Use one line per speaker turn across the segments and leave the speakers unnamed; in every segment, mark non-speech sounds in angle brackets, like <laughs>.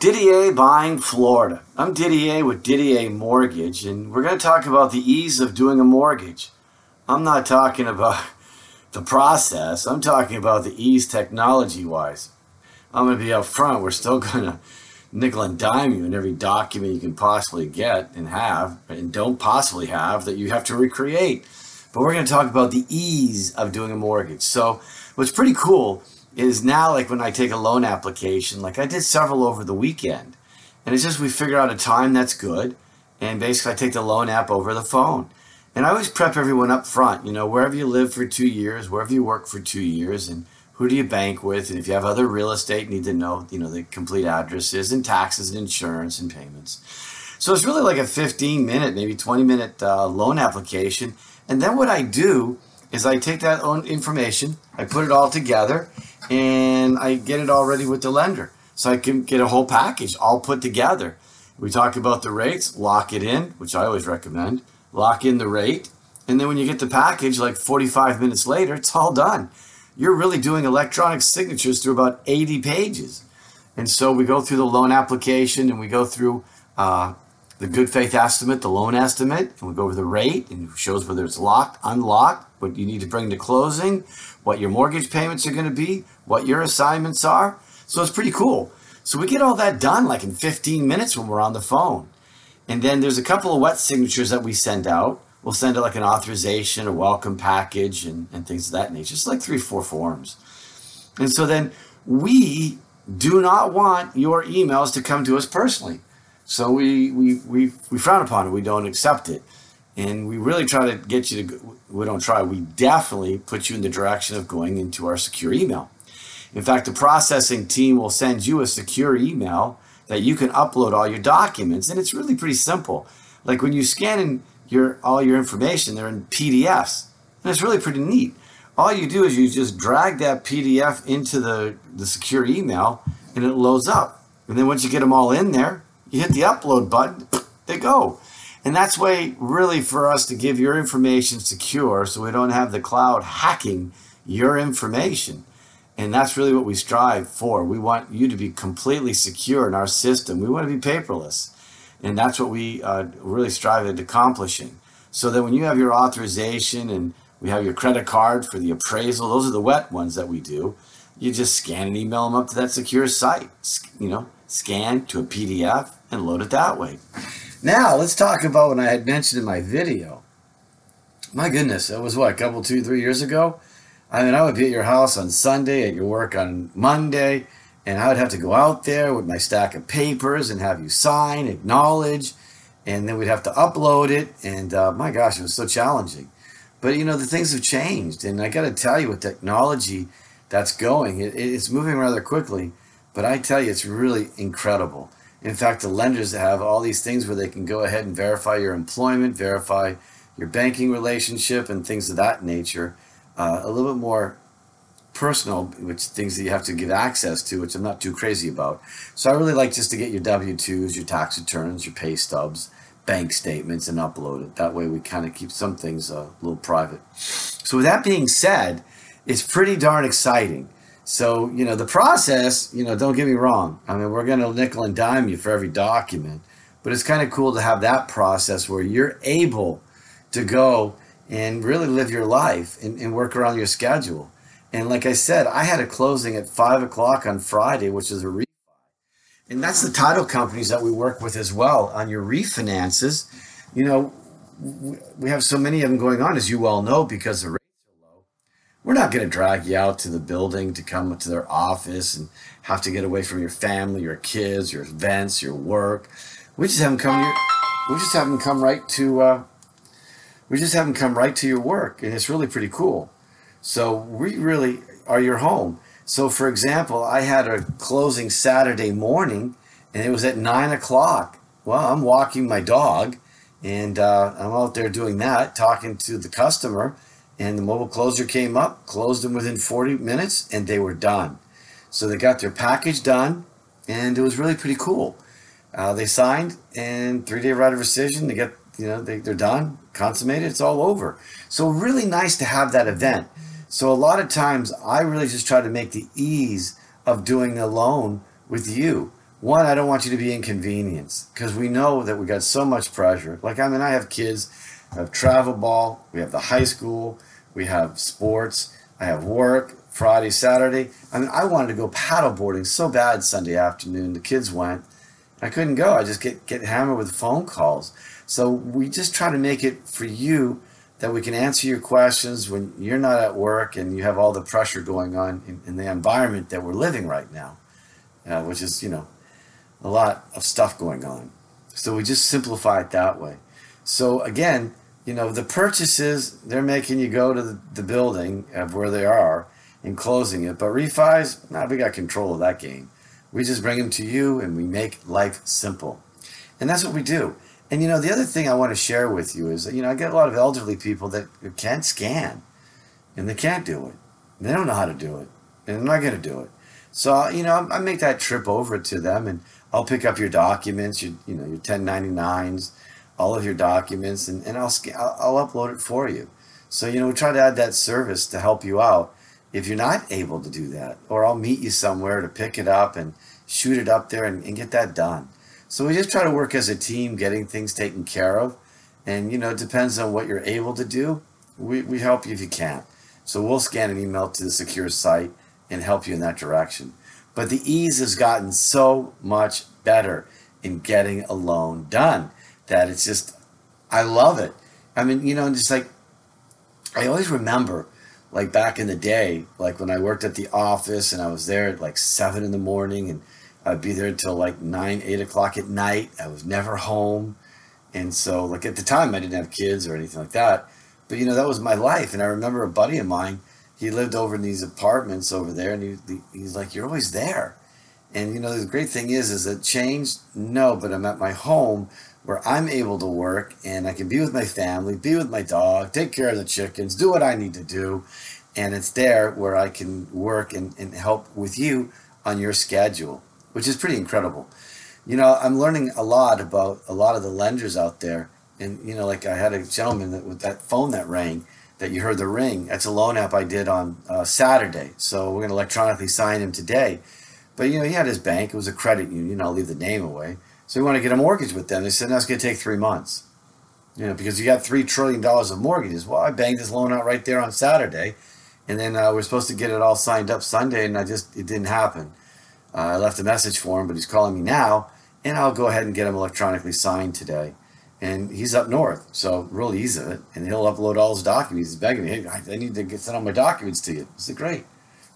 Didier buying Florida. I'm Didier with DDA Mortgage, and we're going to talk about the ease of doing a mortgage. I'm not talking about <laughs> the process, I'm talking about the ease technology wise. I'm going to be up front. We're still going to nickel and dime you in every document you can possibly get and have, and don't possibly have that you have to recreate. But we're going to talk about the ease of doing a mortgage. So, what's pretty cool is now like when I take a loan application, like I did several over the weekend, and it's just we figure out a time that's good, and basically I take the loan app over the phone. And I always prep everyone up front, you know, wherever you live for two years, wherever you work for two years, and who do you bank with, and if you have other real estate, need to know, you know, the complete addresses and taxes and insurance and payments. So it's really like a 15 minute, maybe 20 minute uh, loan application. And then what I do is I take that own information, I put it all together, and I get it all ready with the lender. So I can get a whole package all put together. We talk about the rates, lock it in, which I always recommend. Lock in the rate. And then when you get the package, like 45 minutes later, it's all done. You're really doing electronic signatures through about 80 pages. And so we go through the loan application and we go through uh, the good faith estimate, the loan estimate, and we go over the rate and it shows whether it's locked, unlocked, what you need to bring to closing, what your mortgage payments are going to be, what your assignments are. So it's pretty cool. So we get all that done like in 15 minutes when we're on the phone. And then there's a couple of wet signatures that we send out. We'll send out like an authorization, a welcome package, and, and things of that nature. Just like three, four forms. And so then we do not want your emails to come to us personally. So we, we, we, we frown upon it. We don't accept it. And we really try to get you to, we don't try, we definitely put you in the direction of going into our secure email. In fact, the processing team will send you a secure email that you can upload all your documents. And it's really pretty simple. Like when you scan in your, all your information, they're in PDFs. And it's really pretty neat. All you do is you just drag that PDF into the, the secure email and it loads up. And then once you get them all in there, you hit the upload button, <clears throat> they go. And that's way really for us to give your information secure so we don't have the cloud hacking your information. And that's really what we strive for. We want you to be completely secure in our system. We want to be paperless. And that's what we uh, really strive at accomplishing. So that when you have your authorization and we have your credit card for the appraisal, those are the wet ones that we do. You just scan and email them up to that secure site. You know, scan to a PDF and load it that way. Now, let's talk about what I had mentioned in my video. My goodness, that was what, a couple, two, three years ago? I mean, I would be at your house on Sunday, at your work on Monday, and I would have to go out there with my stack of papers and have you sign, acknowledge, and then we'd have to upload it. And uh, my gosh, it was so challenging. But you know, the things have changed, and I got to tell you, with technology that's going, it, it's moving rather quickly. But I tell you, it's really incredible. In fact, the lenders have all these things where they can go ahead and verify your employment, verify your banking relationship, and things of that nature. Uh, a little bit more personal, which things that you have to give access to, which I'm not too crazy about. So I really like just to get your W 2s, your tax returns, your pay stubs, bank statements, and upload it. That way we kind of keep some things uh, a little private. So, with that being said, it's pretty darn exciting. So, you know, the process, you know, don't get me wrong. I mean, we're going to nickel and dime you for every document, but it's kind of cool to have that process where you're able to go and really live your life and, and work around your schedule. And like I said, I had a closing at five o'clock on Friday, which is a refi. And that's the title companies that we work with as well on your refinances. You know, we have so many of them going on, as you well know, because the we're not going to drag you out to the building to come to their office and have to get away from your family, your kids, your events, your work. We just have them come here. We just have them come right to. Uh, we just have them come right to your work, and it's really pretty cool. So we really are your home. So, for example, I had a closing Saturday morning, and it was at nine o'clock. Well, I'm walking my dog, And uh, I'm out there doing that, talking to the customer, and the mobile closer came up, closed them within 40 minutes, and they were done. So they got their package done, and it was really pretty cool. Uh, they signed, and three day right of rescission. They get, you know, they, they're done, consummated. It's all over. So really nice to have that event. So a lot of times, I really just try to make the ease of doing a loan with you. One, I don't want you to be inconvenienced because we know that we got so much pressure. Like I mean, I have kids, I have travel ball, we have the high school, we have sports, I have work, Friday, Saturday. I mean, I wanted to go paddleboarding so bad Sunday afternoon. The kids went. I couldn't go. I just get, get hammered with phone calls. So we just try to make it for you that we can answer your questions when you're not at work and you have all the pressure going on in, in the environment that we're living right now, uh, which is, you know, a lot of stuff going on. So we just simplify it that way. So again, you know, the purchases, they're making you go to the, the building of where they are and closing it. But refis, nah, we got control of that game. We just bring them to you and we make life simple. And that's what we do. And you know, the other thing I want to share with you is that, you know, I get a lot of elderly people that can't scan and they can't do it. They don't know how to do it. And they're not going to do it. So, you know, I make that trip over to them and I'll pick up your documents, your, you know, your 1099s, all of your documents, and, and I'll, I'll, upload it for you. So, you know, we try to add that service to help you out if you're not able to do that. Or I'll meet you somewhere to pick it up and shoot it up there and, and get that done. So we just try to work as a team, getting things taken care of. And, you know, it depends on what you're able to do. We, we help you if you can't. So we'll scan an email to the secure site and help you in that direction. But the ease has gotten so much better in getting a loan done that it's just, I love it. I mean, you know, just like, I always remember like back in the day, like when I worked at the office and I was there at like seven in the morning and I'd be there until like nine, eight o'clock at night. I was never home. And so, like at the time, I didn't have kids or anything like that. But you know, that was my life. And I remember a buddy of mine, he lived over in these apartments over there, and he, he's like, You're always there. And you know, the great thing is, is it changed? No, but I'm at my home where I'm able to work and I can be with my family, be with my dog, take care of the chickens, do what I need to do. And it's there where I can work and, and help with you on your schedule, which is pretty incredible. You know, I'm learning a lot about a lot of the lenders out there. And, you know, like I had a gentleman that with that phone that rang that you heard the ring. That's a loan app I did on uh, Saturday. So we're going to electronically sign him today. But, you know, he had his bank. It was a credit union. I'll leave the name away so he wanted to get a mortgage with them. They said, that's going to take three months. You know, because you got $3 trillion of mortgages. Well, I banged this loan out right there on Saturday. And then uh, we're supposed to get it all signed up Sunday, and I just, it didn't happen. Uh, I left a message for him, but he's calling me now, and I'll go ahead and get him electronically signed today. And he's up north, so real easy. And he'll upload all his documents. He's begging me, hey, I need to get send all my documents to you. I said, great.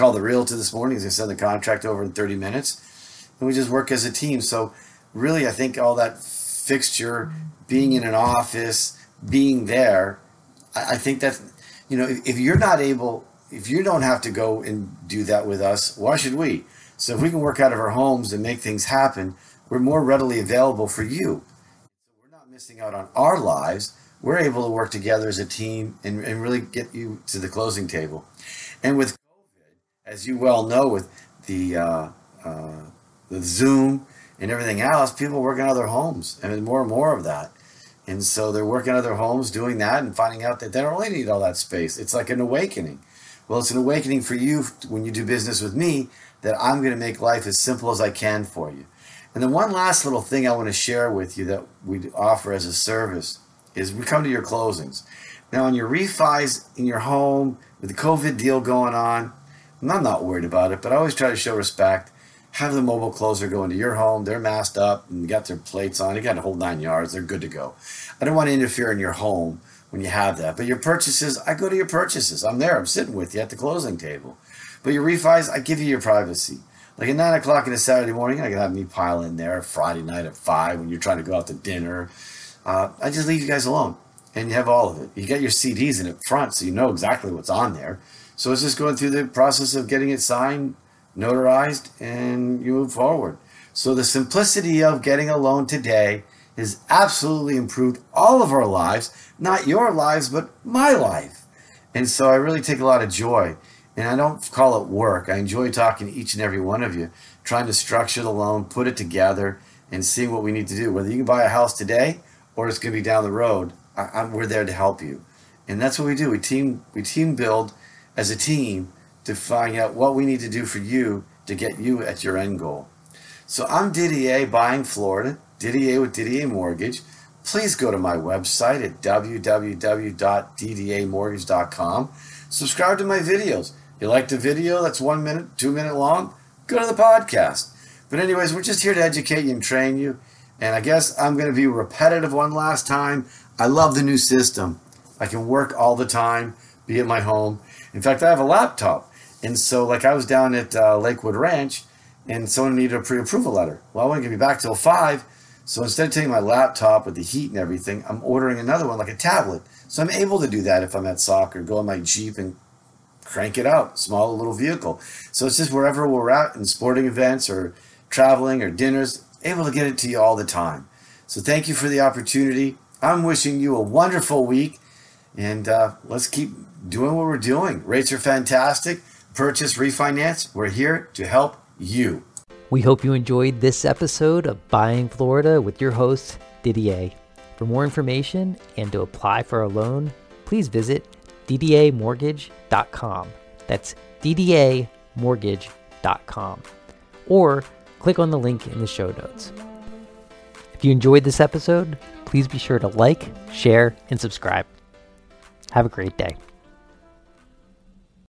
Called the realtor this morning. He's going to send the contract over in 30 minutes. And we just work as a team. So really, I think all that fixture, being in an office, being there, I, I think that, you know, if, if you're not able, if you don't have to go and do that with us, why should we? So if we can work out of our homes and make things happen, we're more readily available for you. We're not missing out on our lives. We're able to work together as a team and, and really get you to the closing table. And with as you well know, with the uh, uh, the Zoom and everything else, people working out of their homes. I mean, more and more of that. And so they're working out of their homes doing that and finding out that they don't really need all that space. It's like an awakening. Well, it's an awakening for you when you do business with me that I'm going to make life as simple as I can for you. And then one last little thing I want to share with you that we offer as a service is we come to your closings. Now, on your refis in your home with the COVID deal going on, I'm not worried about it, but I always try to show respect have the mobile closer go into your home. They're masked up and got their plates on. You got to hold nine yards. They're good to go. I don't want to interfere in your home when you have that. But your purchases, I go to your purchases. I'm there. I'm sitting with you at the closing table. But your refis, I give you your privacy. Like at nine o'clock in a Saturday morning, I can have me pile in there. Friday night at five when you're trying to go out to dinner. Uh, I just leave you guys alone, and you have all of it. You got your CDs in it front, so you know exactly what's on there. So it's just going through the process of getting it signed, notarized, and you move forward. So the simplicity of getting a loan today has absolutely improved all of our lives, not your lives, but my life. And so I really take a lot of joy. And I don't call it work. I enjoy talking to each and every one of you, trying to structure the loan, put it together, and seeing what we need to do. Whether you can buy a house today or it's going to be down the road, I, we're there to help you. And that's what we do. We team we team build as a team to find out what we need to do for you to get you at your end goal. So I'm Didier buying Florida, Didier with DDA Mortgage. Please go to my website at www.ddamortgage.com. Subscribe to my videos. If You like the video that's one minute, two minute long? Go to the podcast. But anyways, we're just here to educate you and train you. And I guess I'm going to be repetitive one last time. I love the new system. I can work all the time, be at my home. In fact, I have a laptop. And so, like, I was down at uh, Lakewood Ranch and someone needed a pre approval letter. Well, I want to get me back till 5. So instead of taking my laptop with the heat and everything, I'm ordering another one, like a tablet. So I'm able to do that if I'm at soccer, go on my Jeep and crank it out, small little vehicle. So it's just wherever we're at in sporting events or traveling or dinners, able to get it to you all the time. So thank you for the opportunity. I'm wishing you a wonderful week and uh, let's keep doing what we're doing. Rates are fantastic. Purchase, refinance. We're here to help you.
We hope you enjoyed this episode of Buying Florida with your host, Didier. For more information and to apply for a loan, please visit ddamortgage.com. That's ddamortgage.com. Or click on the link in the show notes. If you enjoyed this episode, please be sure to like, share, and subscribe. Have a great day.